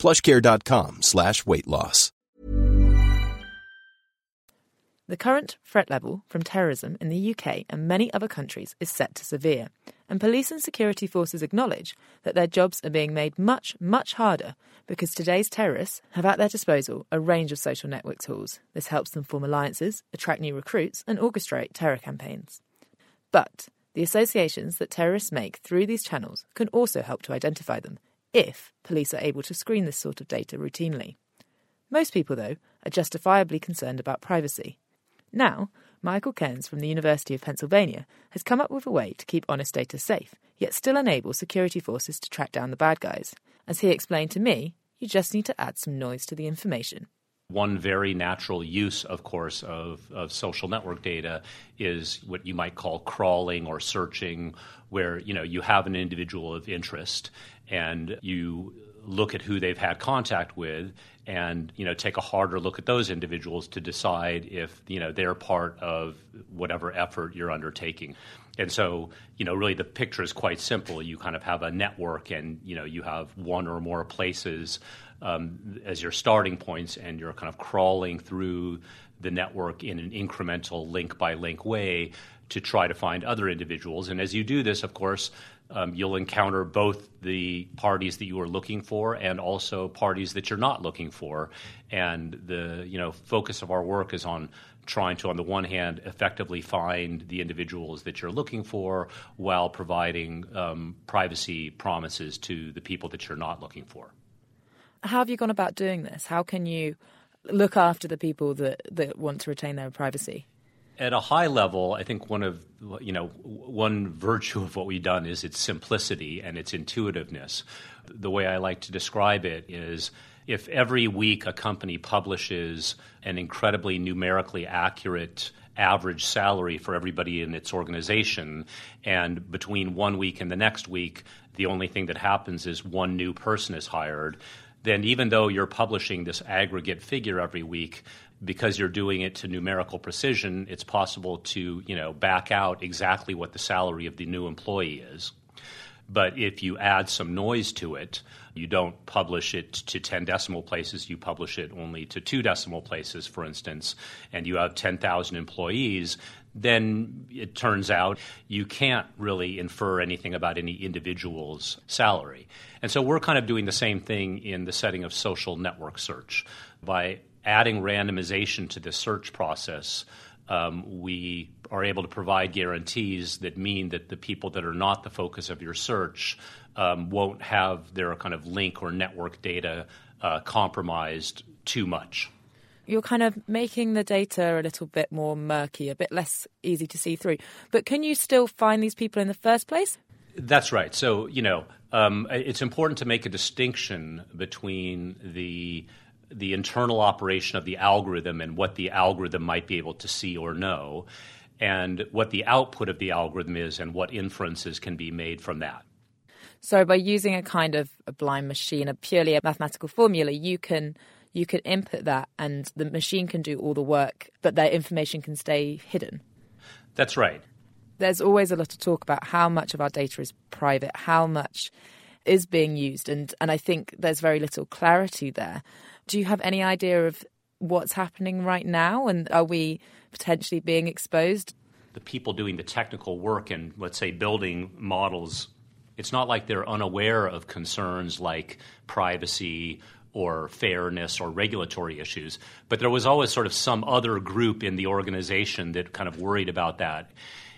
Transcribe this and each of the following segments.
plushcare.com slash weight loss. The current threat level from terrorism in the UK and many other countries is set to severe, and police and security forces acknowledge that their jobs are being made much, much harder because today's terrorists have at their disposal a range of social network tools. This helps them form alliances, attract new recruits, and orchestrate terror campaigns. But the associations that terrorists make through these channels can also help to identify them if police are able to screen this sort of data routinely. Most people, though, are justifiably concerned about privacy. Now, Michael Kearns from the University of Pennsylvania has come up with a way to keep honest data safe, yet still enable security forces to track down the bad guys. As he explained to me, you just need to add some noise to the information. One very natural use, of course, of, of social network data is what you might call crawling or searching, where you know you have an individual of interest and you look at who they've had contact with and you know take a harder look at those individuals to decide if you know they're part of whatever effort you're undertaking and so you know really the picture is quite simple you kind of have a network and you know you have one or more places um, as your starting points and you're kind of crawling through the network in an incremental link by link way to try to find other individuals and as you do this of course um, you'll encounter both the parties that you are looking for and also parties that you're not looking for. And the you know focus of our work is on trying to, on the one hand, effectively find the individuals that you're looking for while providing um, privacy promises to the people that you're not looking for. How have you gone about doing this? How can you look after the people that, that want to retain their privacy? at a high level, I think one of you know one virtue of what we've done is its simplicity and its intuitiveness. The way I like to describe it is if every week a company publishes an incredibly numerically accurate average salary for everybody in its organization, and between one week and the next week, the only thing that happens is one new person is hired, then even though you're publishing this aggregate figure every week, because you're doing it to numerical precision, it's possible to you know back out exactly what the salary of the new employee is. But if you add some noise to it, you don't publish it to 10 decimal places, you publish it only to two decimal places, for instance, and you have 10,000 employees, then it turns out you can't really infer anything about any individual's salary. And so we're kind of doing the same thing in the setting of social network search. By adding randomization to the search process, um, we are able to provide guarantees that mean that the people that are not the focus of your search um, won't have their kind of link or network data uh, compromised too much. You're kind of making the data a little bit more murky, a bit less easy to see through. But can you still find these people in the first place? That's right. So, you know, um, it's important to make a distinction between the the internal operation of the algorithm and what the algorithm might be able to see or know, and what the output of the algorithm is and what inferences can be made from that. So, by using a kind of a blind machine, a purely a mathematical formula, you can you can input that, and the machine can do all the work, but that information can stay hidden. That's right. There's always a lot of talk about how much of our data is private, how much is being used, and and I think there's very little clarity there. Do you have any idea of what's happening right now? And are we potentially being exposed? The people doing the technical work and, let's say, building models, it's not like they're unaware of concerns like privacy or fairness or regulatory issues. But there was always sort of some other group in the organization that kind of worried about that.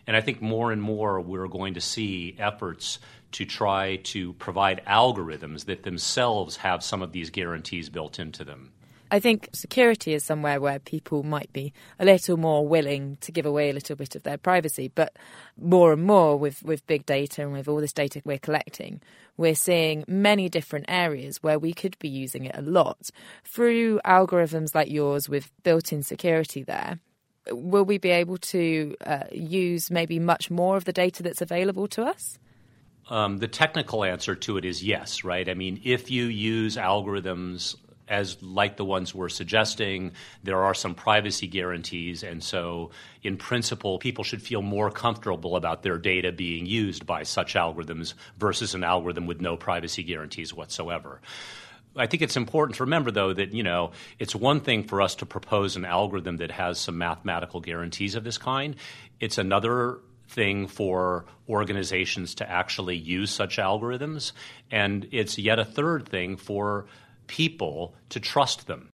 And I think more and more we're going to see efforts to try to provide algorithms that themselves have some of these guarantees built into them. I think security is somewhere where people might be a little more willing to give away a little bit of their privacy, but more and more with, with big data and with all this data we're collecting, we're seeing many different areas where we could be using it a lot through algorithms like yours with built in security there. Will we be able to uh, use maybe much more of the data that's available to us? Um, the technical answer to it is yes, right? I mean, if you use algorithms as like the ones we're suggesting, there are some privacy guarantees, and so in principle, people should feel more comfortable about their data being used by such algorithms versus an algorithm with no privacy guarantees whatsoever. I think it's important to remember, though, that you know it's one thing for us to propose an algorithm that has some mathematical guarantees of this kind. It's another thing for organizations to actually use such algorithms, and it's yet a third thing for people to trust them.